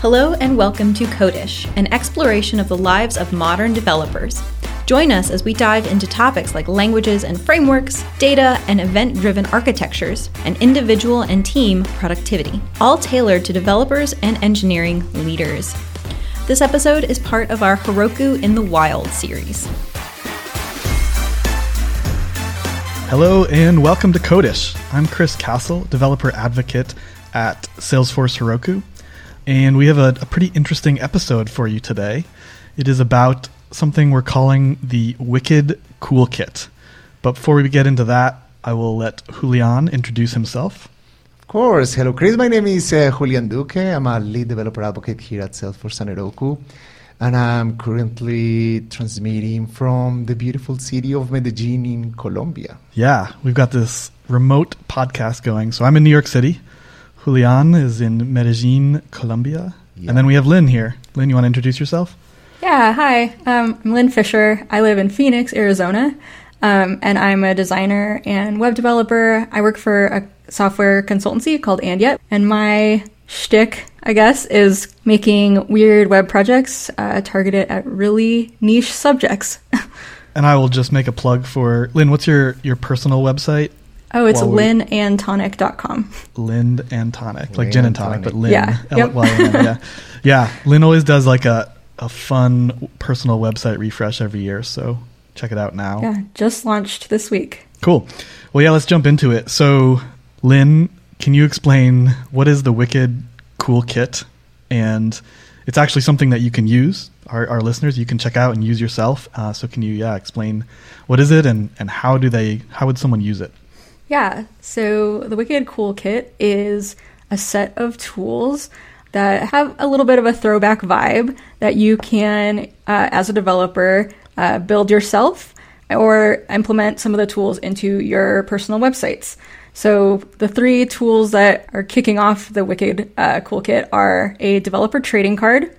Hello and welcome to Codish, an exploration of the lives of modern developers. Join us as we dive into topics like languages and frameworks, data and event driven architectures, and individual and team productivity, all tailored to developers and engineering leaders. This episode is part of our Heroku in the Wild series. Hello and welcome to Codish. I'm Chris Castle, developer advocate at Salesforce Heroku, and we have a, a pretty interesting episode for you today. It is about something we're calling the Wicked Cool Kit. But before we get into that, I will let Julian introduce himself. Of course. Hello, Chris. My name is uh, Julian Duque. I'm a lead developer advocate here at Salesforce and Heroku. And I'm currently transmitting from the beautiful city of Medellin in Colombia. Yeah, we've got this remote podcast going. So I'm in New York City. Julian is in Medellin, Colombia. Yeah. And then we have Lynn here. Lynn, you want to introduce yourself? Yeah, hi. Um, I'm Lynn Fisher. I live in Phoenix, Arizona, um, and I'm a designer and web developer. I work for a software consultancy called And Yet, and my shtick, I guess, is making weird web projects uh, targeted at really niche subjects. And I will just make a plug for Lynn. What's your, your personal website? Oh, it's While we- lynnandtonic.com. Lynn and tonic, like Lynn gin and and tonic, tonic. but Lynn. Yeah, yep. L-Y-N-N, yeah. Yeah. Lynn always does like a, a fun personal website refresh every year. So check it out now. Yeah, just launched this week. Cool. Well, yeah, let's jump into it. So, Lynn, can you explain what is the Wicked Cool Kit? And it's actually something that you can use. Our, our listeners, you can check out and use yourself. Uh, so, can you, yeah, explain what is it and, and how do they, how would someone use it? Yeah, so the Wicked Cool Kit is a set of tools that have a little bit of a throwback vibe that you can, uh, as a developer, uh, build yourself or implement some of the tools into your personal websites. So the three tools that are kicking off the Wicked uh, Cool Kit are a developer trading card,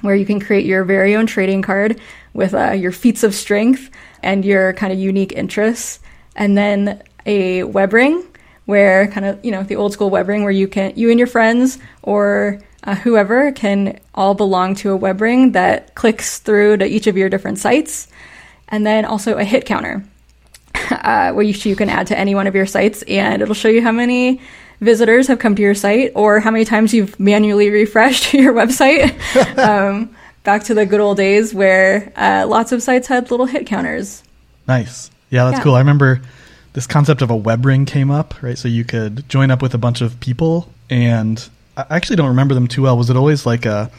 where you can create your very own trading card with uh, your feats of strength and your kind of unique interests. And then a web ring, where kind of, you know, the old school web ring where you can, you and your friends or uh, whoever can all belong to a web ring that clicks through to each of your different sites. And then also a hit counter, uh, where you, you can add to any one of your sites and it'll show you how many visitors have come to your site or how many times you've manually refreshed your website. um, back to the good old days where uh, lots of sites had little hit counters. Nice. Yeah, that's Yeah. cool. I remember this concept of a web ring came up, right? So you could join up with a bunch of people, and I actually don't remember them too well. Was it always like a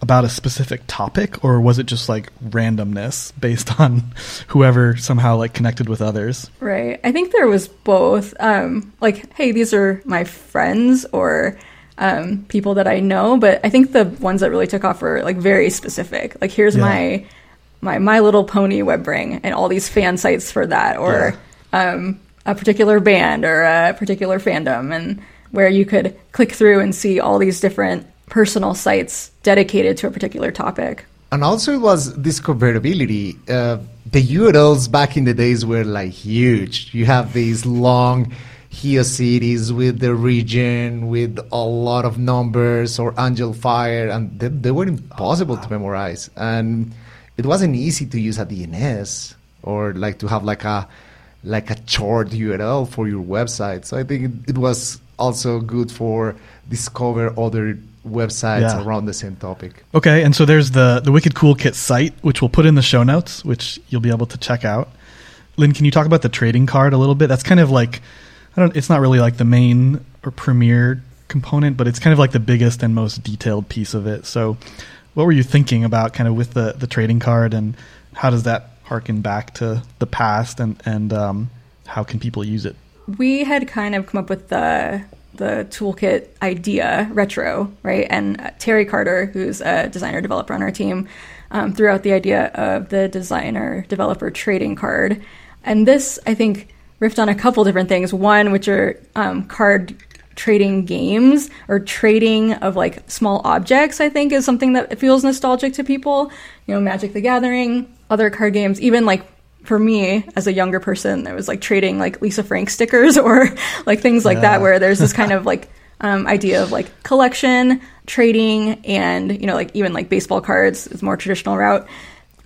about a specific topic, or was it just like randomness based on whoever somehow like connected with others? Right. I think there was both. Um, like, hey, these are my friends or um, people that I know, but I think the ones that really took off were like very specific. Like, here's Yeah. my my My Little Pony web ring and all these fan sites for that, or um, a particular band or a particular fandom, and where you could click through and see all these different personal sites dedicated to a particular topic. And also, it was discoverability. Uh, the URLs back in the days were like huge. You have these long geocities with the region, with a lot of numbers or Angelfire, and they, they were impossible to memorize. And it wasn't easy to use a DNS or like to have like a like a short URL for your website. So I think it, it was also good for discover other websites Yeah. around the same topic. Okay, and so there's the the Wicked Cool Kit site, which we'll put in the show notes, which you'll be able to check out. Lynn, can you talk about the trading card a little bit? That's kind of like I don't. It's not really like the main or premier component, but it's kind of like the biggest and most detailed piece of it. So, what were you thinking about, kind of with the the trading card, and how does that harken back to the past, and and um, how can people use it? we had kind of come up with the the toolkit idea retro right? And uh, terry carter who's a designer developer on our team um, threw out the idea of the designer developer trading card. And this i think riffed on a couple different things. One which are um, card trading games or trading of like small objects i think is something that feels nostalgic to people. You know magic the gathering other card games even like for me as a younger person, there was like trading like Lisa Frank stickers or like things like Yeah. that, where there's this kind of like um, idea of like collection, trading, and you know like even like baseball cards is more traditional route.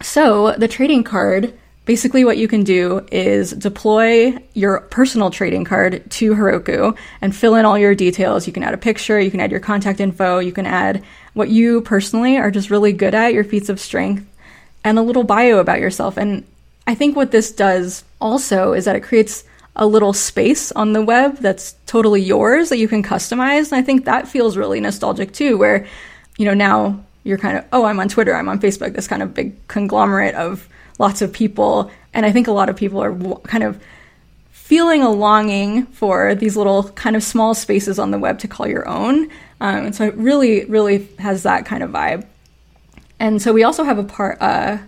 So the trading card basically what you can do is deploy your personal trading card to Heroku and fill in all your details. You can add a picture, you can add your contact info, you can add what you personally are just really good at, your feats of strength, and a little bio about yourself. And I think what this does also is that it creates a little space on the web that's totally yours that you can customize. And I think that feels really nostalgic too, where, you know, now you're kind of, oh, I'm on Twitter, I'm on Facebook, this kind of big conglomerate of lots of people. And I think a lot of people are kind of feeling a longing for these little kind of small spaces on the web to call your own. Um, and so it really, really has that kind of vibe. And so we also have a part, uh,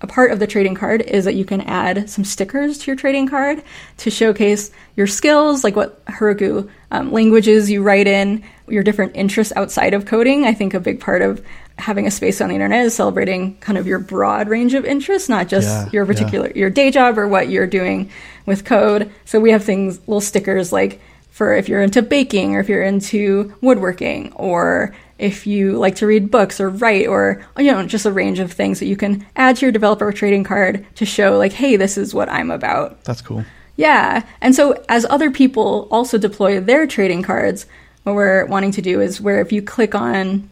a part of the trading card is that you can add some stickers to your trading card to showcase your skills, like what Heroku um, languages you write in, your different interests outside of coding. I think a big part of having a space on the internet is celebrating kind of your broad range of interests, not just yeah, your particular yeah. your day job or what you're doing with code. So we have things, little stickers like for if you're into baking or if you're into woodworking or if you like to read books or write or you know just a range of things that you can add to your developer trading card to show like hey this is what i'm about. That's cool. Yeah. And so as other people also deploy their trading cards what we're wanting to do is where if you click on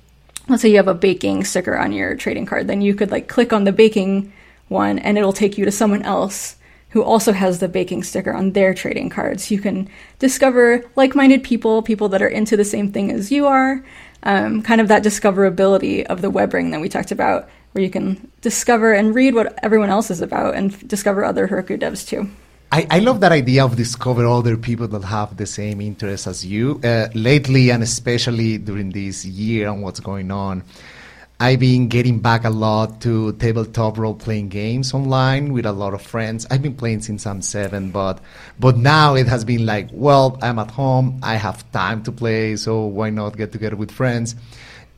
let's say you have a baking sticker on your trading card then you could like click on the baking one and it'll take you to someone else who also has the baking sticker on their trading cards. You can discover like minded people, people that are into the same thing as you are, um, kind of that discoverability of the web ring that we talked about, where you can discover and read what everyone else is about and discover other Heroku devs too. I, I love that idea of discover other people that have the same interests as you. Uh, lately, and especially during this year and what's going on, I've been getting back a lot to tabletop role playing games online with a lot of friends. I've been playing since I'm seven, but but now it has been like, well, I'm at home, I have time to play, so why not get together with friends?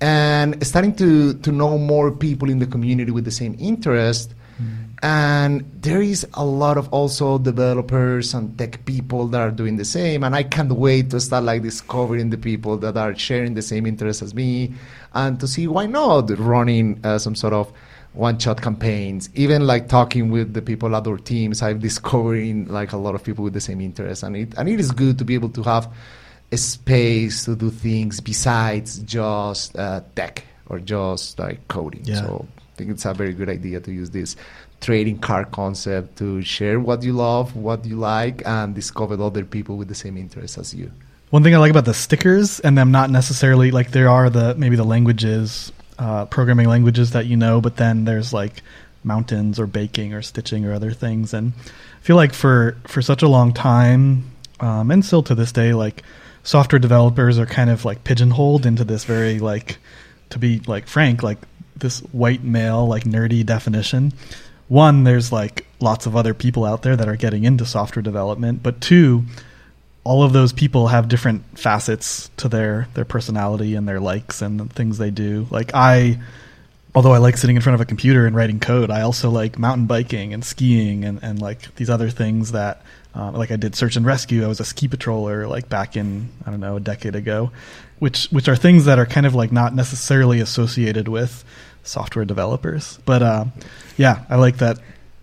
And starting to to know more people in the community with the same interest. Mm-hmm. And there is a lot of also developers and tech people that are doing the same. And I can't wait to start like discovering the people that are sharing the same interest as me and to see why not running uh, some sort of one shot campaigns even like talking with the people other teams i'm discovering like a lot of people with the same interests and it and it is good to be able to have a space to do things besides just uh, tech or just like coding. Yeah. so i think it's a very good idea to use this trading card concept to share what you love what you like and discover other people with the same interests as you one thing I like about the stickers and them not necessarily like there are the maybe the languages, uh, programming languages that you know, but then there's like mountains or baking or stitching or other things. And I feel like for for such a long time, um, and still to this day, like software developers are kind of like pigeonholed into this very like to be like frank like this white male like nerdy definition one there's like lots of other people out there that are getting into software development but two all of those people have different facets to their their personality and their likes and the things they do. Like I although I like sitting in front of a computer and writing code, I also like mountain biking and skiing and, and like these other things that um, like I did search and rescue. I was a ski patroller like back in I don't know a decade ago, which which are things that are kind of like not necessarily associated with software developers. But uh, yeah, I like that.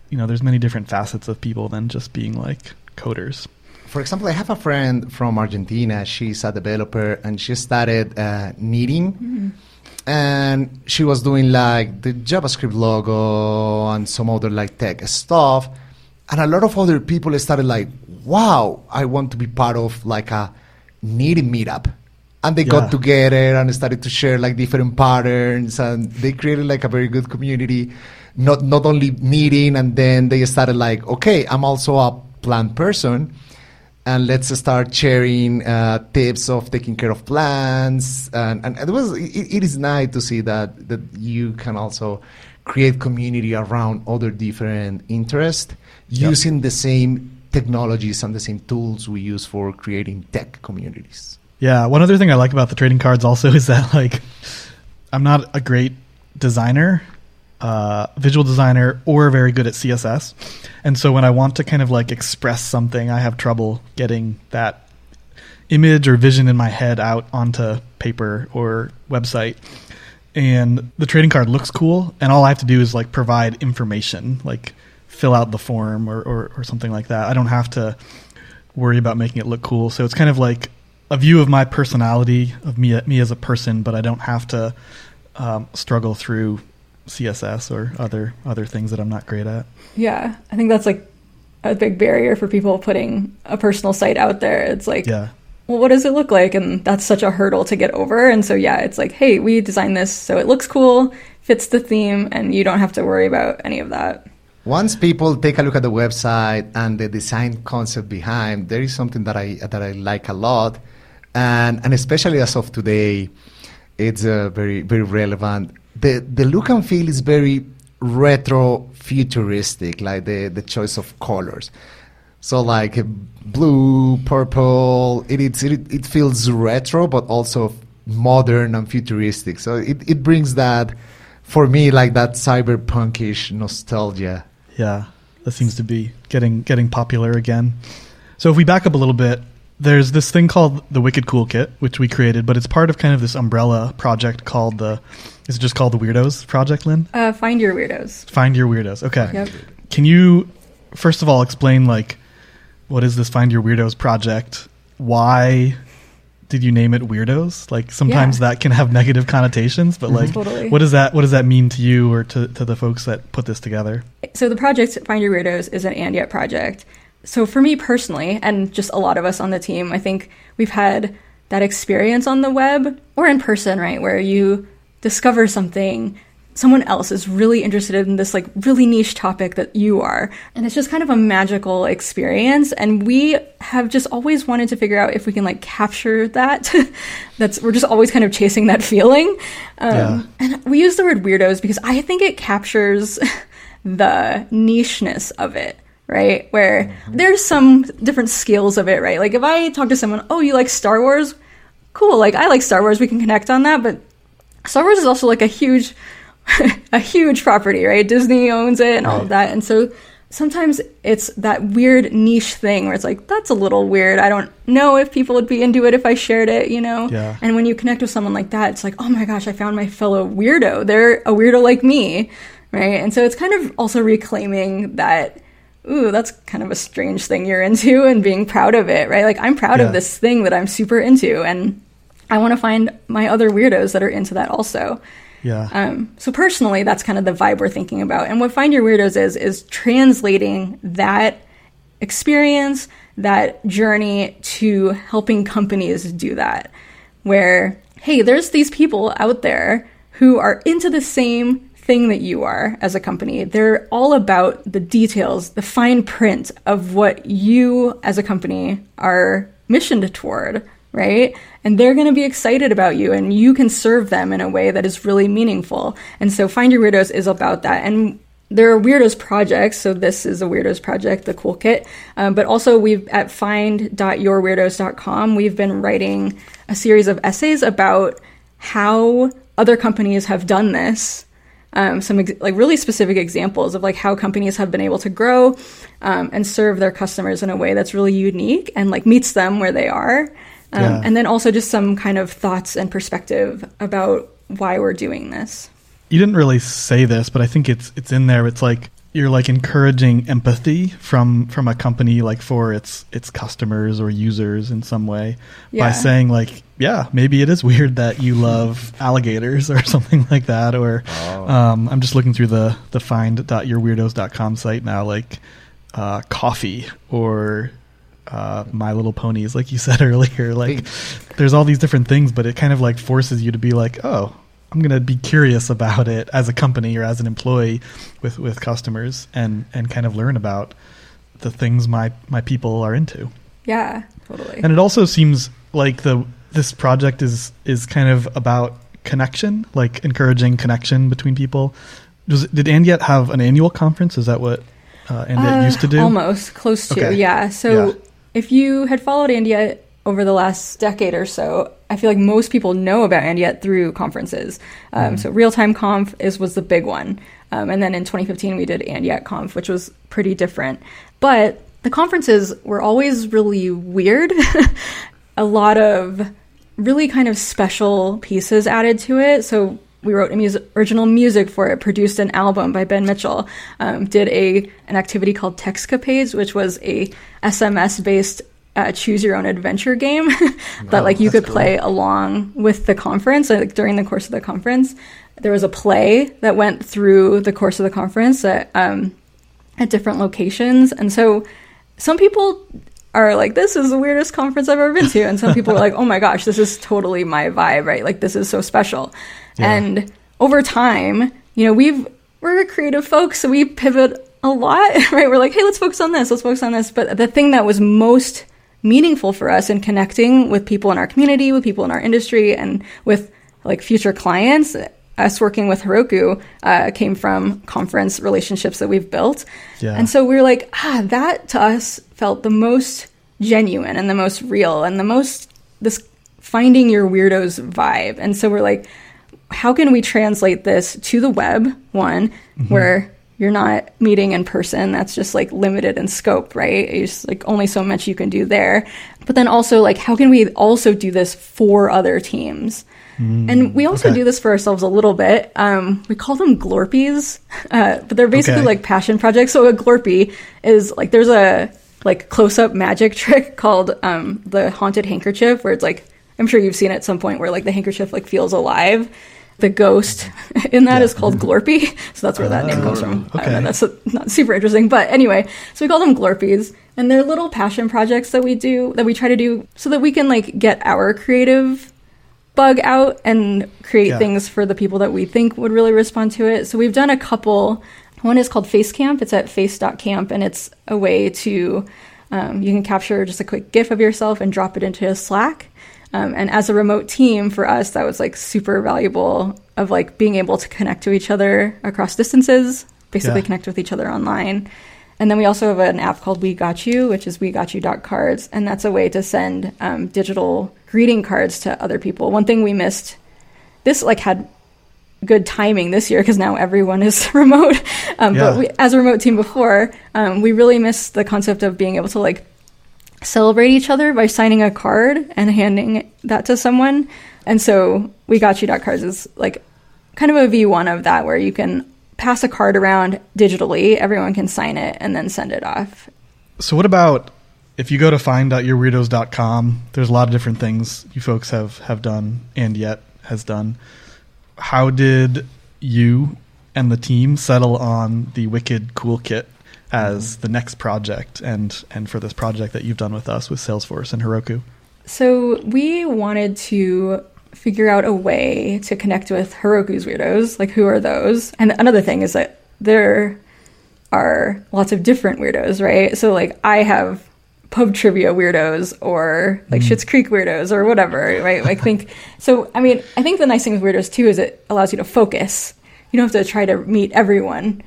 You know, there's many different facets of people than just being like coders for example, I have a friend from Argentina. She's a developer and she started uh, knitting. Mm-hmm. And she was doing like the JavaScript logo and some other like tech stuff. And a lot of other people started like, wow, I want to be part of like a knitting meetup. And they yeah. got together and started to share like different patterns and they created like a very good community. Not not only knitting and then they started like, okay, I'm also a plant person and let's start sharing uh, tips of taking care of plants. And, and it was it, it is nice to see that that you can also create community around other different interests yep. using the same technologies and the same tools we use for creating tech communities. Yeah, one other thing I like about the trading cards also is that like I'm not a great designer, uh, visual designer or very good at CSS. And so when I want to kind of like express something, I have trouble getting that image or vision in my head out onto paper or website. And the trading card looks cool, and all I have to do is like provide information, like fill out the form or, or, or something like that. I don't have to worry about making it look cool. So it's kind of like a view of my personality, of me, me as a person, but I don't have to um, struggle through CSS or other other things that I'm not great at. Yeah, I think that's like a big barrier for people putting a personal site out there. It's like, Yeah, well, what does it look like? And that's such a hurdle to get over. And so, yeah, it's like, hey, we designed this so it looks cool, fits the theme, and you don't have to worry about any of that. Once people take a look at the website and the design concept behind, there is something that I that I like a lot, and and especially as of today, it's uh, very very relevant. The The look and feel is very retro futuristic, like the the choice of colors. So like blue, purple, it it it feels retro, but also modern and futuristic. So it, it brings that for me like that cyberpunkish nostalgia. yeah, that seems to be getting getting popular again. So if we back up a little bit, there's this thing called the Wicked Cool Kit, which we created, but it's part of kind of this umbrella project called the. Is it just called the Weirdos Project, Lynn? Uh, find your weirdos. Find your weirdos. Okay. Yep. Can you first of all explain like what is this Find Your Weirdos project? Why did you name it weirdos? Like sometimes Yeah. that can have negative connotations, but like Totally. what does that what does that mean to you or to, to the folks that put this together? So the project Find Your Weirdos is an And Yet project. So for me personally, and just a lot of us on the team, I think we've had that experience on the web or in person, right, where you discover something someone else is really interested in this like really niche topic that you are. And it's just kind of a magical experience. And we have just always wanted to figure out if we can like capture that. That's we're just always kind of chasing that feeling. Um, Yeah. and we use the word weirdos because i think it captures the nicheness of it right? Where there's some different scales of it right? Like if i talk to someone oh you like star wars? Cool. Like i like star wars. We can connect on that. But Star Wars is also like a huge, a huge property, right? Disney owns it and all of that, and so sometimes it's that weird niche thing where it's like that's a little weird. I don't know if people would be into it if I shared it, you know. Yeah. And when you connect with someone like that, it's like, oh my gosh, I found my fellow weirdo. They're a weirdo like me, right? And so it's kind of also reclaiming that. Ooh, that's kind of a strange thing you're into, and being proud of it, right? Like I'm proud Yeah. of this thing that I'm super into, and I want to find my other weirdos that are into that also. Yeah. Um, so personally, that's kind of the vibe we're thinking about. And what Find Your Weirdos is is translating that experience, that journey to helping companies do that. Where, hey, there's these people out there who are into the same thing that you are as a company. They're all about the details, the fine print of what you as a company are missioned toward, right? And they're going to be excited about you and you can serve them in a way that is really meaningful. And so Find Your Weirdos is about that. And there are weirdos projects, so this is a weirdos project, the cool kit. Um, but also, we've at find.yourweirdos.com, we've been writing a series of essays about how other companies have done this um, some ex- like really specific examples of like how companies have been able to grow um, and serve their customers in a way that's really unique and like meets them where they are um, Yeah. and then also just some kind of thoughts and perspective about why we're doing this you didn't really say this, but I think it's it's in there. It's like you're like encouraging empathy from from a company like for its its customers or users in some way Yeah. by saying like, yeah, maybe it is weird that you love alligators or something like that. Or um, I'm just looking through the the find.yourweirdos.com site now, like uh, coffee or uh, My Little Ponies, like you said earlier. Like, there's all these different things, but it kind of like forces you to be like, oh, I'm gonna be curious about it as a company or as an employee with with customers and and kind of learn about the things my my people are into. yeah totally And it also seems like the this project is is kind of about connection, like encouraging connection between people. Does, did And Yet have an annual conference? Is that what uh, And Yet Uh, used to do? Almost close to, Okay. yeah. So Yeah. If you had followed And Yet over the last decade or so, I feel like most people know about And Yet through conferences. Um, Mm-hmm. So Real Time Conf is was the big one, um, and then in 2015 we did And Yet Conf, which was pretty different. But the conferences were always really weird. a lot of really kind of special pieces added to it. So we wrote music, original music for it, produced an album by Ben Mitchell, um, did a an activity called Textcapades, which was a SMS based uh, choose your own adventure game that like you could play along with the conference like during the course of the conference. There was a play that went through the course of the conference at, um, at different locations and so some people are like this is the weirdest conference i've ever been to and some people are like oh my gosh this is totally my vibe right? Like this is so special Yeah. and over time you know we've we're creative folks so we pivot a lot right we're like hey let's focus on this let's focus on this but the thing that was most meaningful for us in connecting with people in our community with people in our industry and with like future clients us working with Heroku uh, came from conference relationships that we've built Yeah. and so we were like ah that to us felt the most genuine and the most real and the most this finding your weirdos vibe and so we're like how can we translate this to the web one where you're not meeting in person? That's just like limited in scope right? It's like only so much you can do there. But then also like how can we also do this for other teams? And we also okay. do this for ourselves a little bit. Um, we call them glorpies uh, but they're basically Okay. like passion projects. So a glorpy is like there's a like close-up magic trick called um, the haunted handkerchief where it's like i'm sure you've seen it at some point where like the handkerchief like feels alive the ghost in that Yeah. is called glorpy so that's where that name comes from I don't okay. know, that's uh not super interesting but anyway so we call them glorpies and they're little passion projects that we do that we try to do so that we can like get our creative bug out and create Yeah. things for the people that we think would really respond to it. So we've done a couple. One is called Face Camp. It's at face.camp and it's a way to um, you can capture just a quick GIF of yourself and drop it into a Slack. Um, and as a remote team, for us, that was like super valuable of like being able to connect to each other across distances, basically Yeah. connect with each other online. And then we also have an app called We Got You, which is we got you.cards. And that's a way to send um, digital greeting cards to other people. One thing we missed, this like had good timing this year because now everyone is remote. Um, Yeah. But we, as a remote team before, um, we really missed the concept of being able to like celebrate each other by signing a card and handing that to someone. And so we got you.cards is like kind of a V1 of that where you can pass a card around digitally, everyone can sign it and then send it off. So what about if you go to find.yourweirdos.com, there's a lot of different things you folks have have done and yet has done. How did you and the team settle on the Wicked Cool Kit as the next project and and for this project that you've done with us with Salesforce and Heroku? So we wanted to figure out a way to connect with Heroku's weirdos. Like, who are those? And another thing is that there are lots of different weirdos, right? So, like, I have pub trivia weirdos or like mm. Schitt's Creek weirdos or whatever, right? I think so. I mean, I think the nice thing with weirdos too is it allows you to focus. You don't have to try to meet everyone.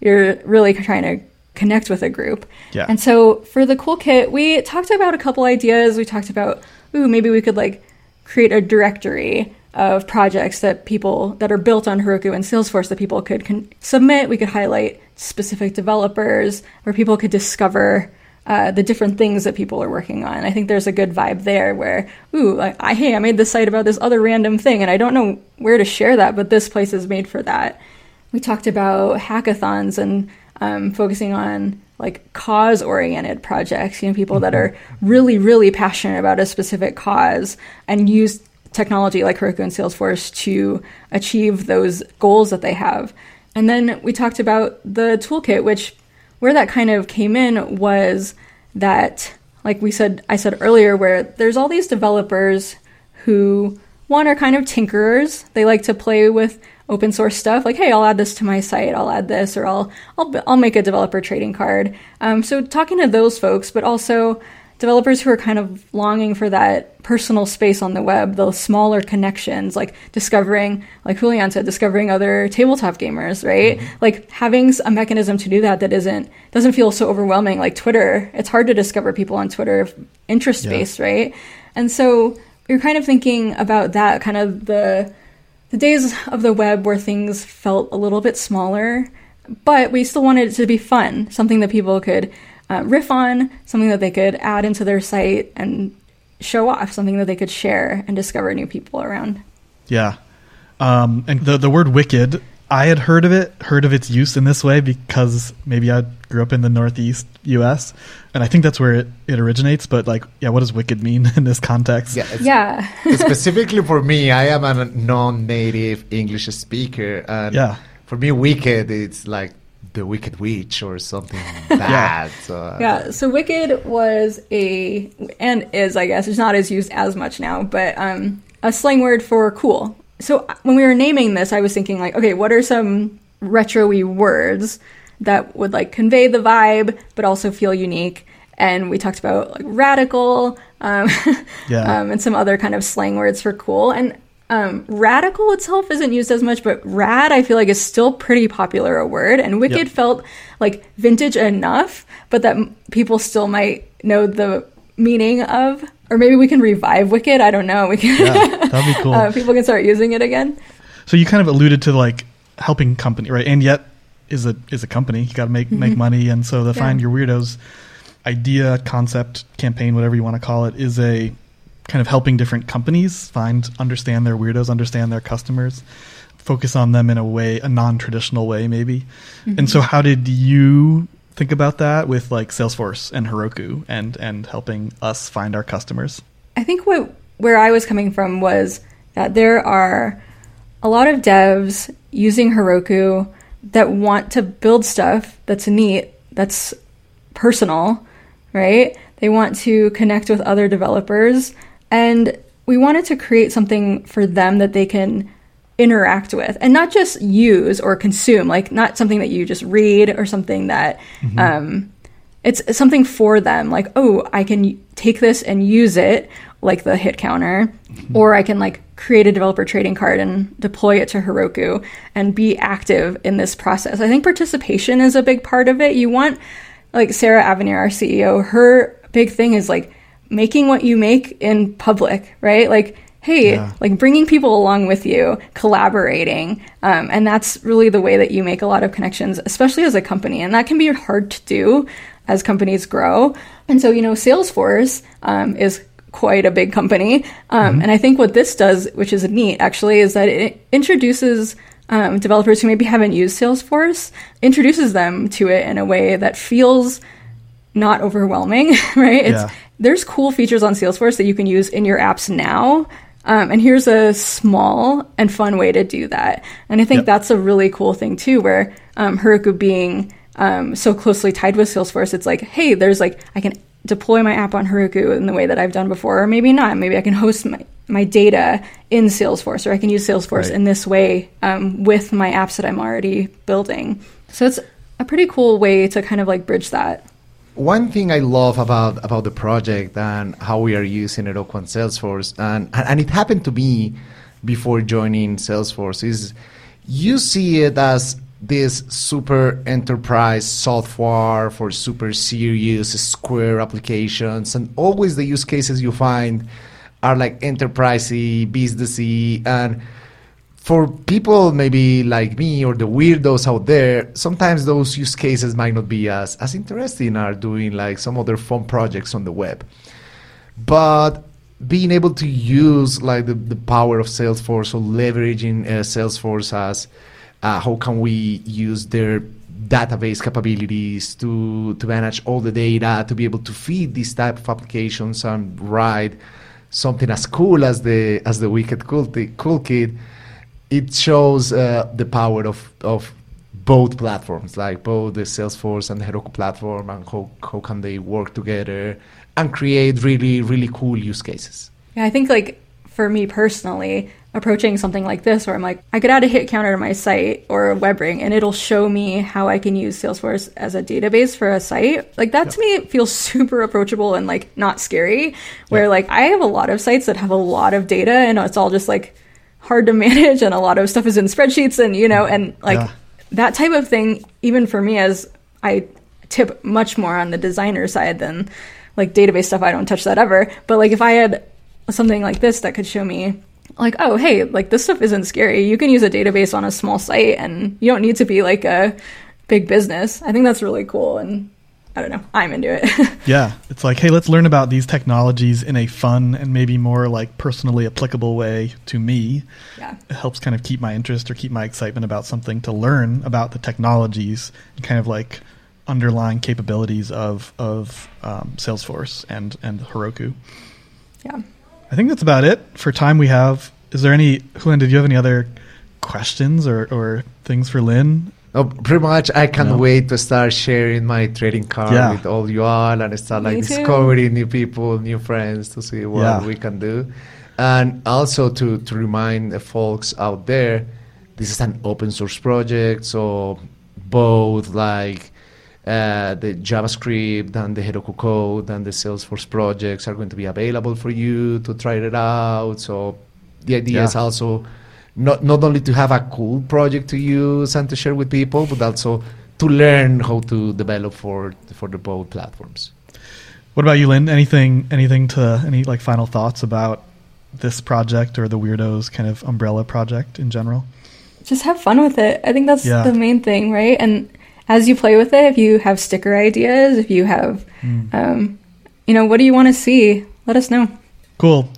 You're really trying to connect with a group. Yeah. And so for the cool kit, we talked about a couple ideas. We talked about, ooh, maybe we could like create a directory of projects that people that are built on Heroku and Salesforce that people could con- submit. We could highlight specific developers where people could discover uh, the different things that people are working on. I think there's a good vibe there where, ooh, like, I, hey, I made this site about this other random thing, and I don't know where to share that, but this place is made for that. We talked about hackathons and um, focusing on like cause oriented projects, you know, people that are really, really passionate about a specific cause and use technology like Heroku and Salesforce to achieve those goals that they have. And then we talked about the toolkit, which where that kind of came in was that, like we said, I said earlier, where there's all these developers who one are kind of tinkerers. They like to play with open source stuff, like, hey, I'll add this to my site, I'll add this, or I'll I'll I'll make a developer trading card. Um, so talking to those folks, but also developers who are kind of longing for that personal space on the web, those smaller connections, like discovering, like Julian said, discovering other tabletop gamers, right? Like having a mechanism to do that that isn't doesn't feel so overwhelming. Like Twitter, it's hard to discover people on Twitter, interest based, right? And so you're kind of thinking about that, kind of the the days of the web where things felt a little bit smaller, but we still wanted it to be fun, something that people could uh, riff on, something that they could add into their site and show off, something that they could share and discover new people around. Yeah. Um, and the the word wicked, I had heard of it, heard of its use in this way because maybe I grew up in the Northeast U.S. and I think that's where it, it originates. But like, yeah, what does wicked mean in this context? Yeah, it's- Yeah. specifically for me, I am a non-native English speaker, and Yeah. for me, wicked it's like the Wicked Witch or something bad. So, Yeah, so Wicked was a and is I guess it's not as used as much now, but um, a slang word for cool. So uh, when we were naming this, I was thinking like, okay, what are some retro-y words that would like convey the vibe but also feel unique? And we talked about like radical, um, Yeah. um, and some other kind of slang words for cool. And um, radical itself isn't used as much, but rad I feel like is still pretty popular a word. And wicked Yep. felt like vintage enough, but that m- people still might know the meaning of. Or maybe we can revive wicked. I don't know. We can. Yeah, that'd be cool. uh, people can start using it again. So you kind of alluded to like helping company, right? And yet is a is a company. You got to make make money, and so the Mm-hmm. Yeah. find your weirdos idea, concept, campaign, whatever you want to call it, is a kind of helping different companies find, understand their weirdos, understand their customers, focus on them in a way, a non traditional way, maybe. Mm-hmm. And so, how did you think about that with like Salesforce and Heroku and and helping us find our customers? I think what where I was coming from was that there are a lot of devs using Heroku that want to build stuff that's neat, that's personal, right? They want to connect with other developers and we wanted to create something for them that they can interact with and not just use or consume, like not something that you just read or something that um, it's something for them like oh i can take this and use it like the hit counter. Or i can like create a developer trading card and deploy it to heroku and be active in this process. I think participation is a big part of it. You want like sarah avenir our ceo her big thing is like making what you make in public right? Like hey Yeah. like bringing people along with you collaborating um, and that's really the way that you make a lot of connections especially as a company and that can be hard to do as companies grow and so you know salesforce um, is quite a big company um, and i think what this does which is neat actually is that it introduces um, developers who maybe haven't used salesforce introduces them to it in a way that feels not overwhelming, right? It's Yeah. there's cool features on Salesforce that you can use in your apps now. Um, and here's a small and fun way to do that. And I think Yep. that's a really cool thing too, where um, Heroku being um, so closely tied with Salesforce, it's like, hey, there's like I can deploy my app on Heroku in the way that I've done before, or maybe not. Maybe I can host my, my data in Salesforce, or I can use Salesforce Right. in this way um, with my apps that I'm already building. So it's a pretty cool way to kind of like bridge that. One thing I love about about the project and how we are using Heroku and Salesforce, and and it happened to me before joining Salesforce, is you see it as this super enterprise software for super serious Square applications, and always the use cases you find are like enterprisey, businessy, and for people maybe like me or the weirdos out there, sometimes those use cases might not be as, as interesting as doing like some other fun projects on the web. But being able to use like the, the power of Salesforce or leveraging uh, Salesforce as uh, how can we use their database capabilities to to manage all the data to be able to feed these type of applications and write something as cool as the as the wicked cool, cool kid it shows uh, the power of, of both platforms, like both the Salesforce and the Heroku platform, and how, how can they work together and create really, really cool use cases. Yeah, I think like for me personally, approaching something like this where I'm like, I could add a hit counter to my site or a web ring and it'll show me how I can use Salesforce as a database for a site. Like that to me feels super approachable and like not scary. Where Yeah. like I have a lot of sites that have a lot of data and it's all just like hard to manage and a lot of stuff is in spreadsheets and you know and like Yeah. that type of thing even for me as I tip much more on the designer side than like database stuff I don't touch that ever. But like if I had something like this that could show me like oh hey like this stuff isn't scary. You can use a database on a small site and you don't need to be like a big business. I think that's really cool and I don't know. I'm into it. Yeah, it's like, hey, let's learn about these technologies in a fun and maybe more like personally applicable way to me. yeah. It helps kind of keep my interest or keep my excitement about something to learn about the technologies and kind of like underlying capabilities of of um, Salesforce and and Heroku. Yeah. I think that's about it for time we have. Is there any, Lynn, did you have any other questions or, or things for Lynn? Oh, pretty much, I can't No. wait to start sharing my trading card Yeah. with all you all and start like discovering new people, new friends to see what Yeah. we can do. And also to, to remind the folks out there, this is an open source project, so both like uh, the JavaScript and the Heroku code and the Salesforce projects are going to be available for you to try it out. So the idea is also not not only to have a cool project to use and to share with people, but also to learn how to develop for for the both platforms. What about you, Lynn? Anything, anything to, any like final thoughts about this project or the Weirdos kind of umbrella project in general? Just have fun with it. I think that's Yeah. the main thing, right? And as you play with it, if you have sticker ideas, if you have, Mm. um, you know, what do you want to see? Let us know. Cool.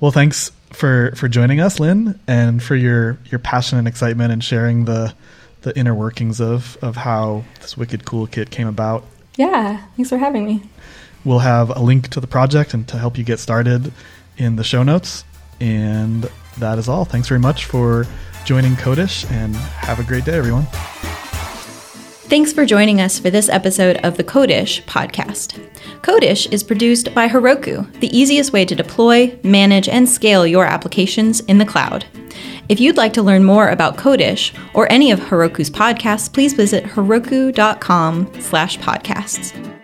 Well, thanks for for joining us, Lynn, and for your your passion and excitement and sharing the the inner workings of of how this wicked cool kit came about. Yeah. Thanks for having me. We'll have a link to the project and to help you get started in the show notes. And that is all. Thanks very much for joining Codish, and have a great day, everyone. Thanks for joining us for this episode of the Codish podcast. Codish is produced by Heroku, the easiest way to deploy, manage, and scale your applications in the cloud. If you'd like to learn more about Codish or any of Heroku's podcasts, please visit heroku.com slash podcasts.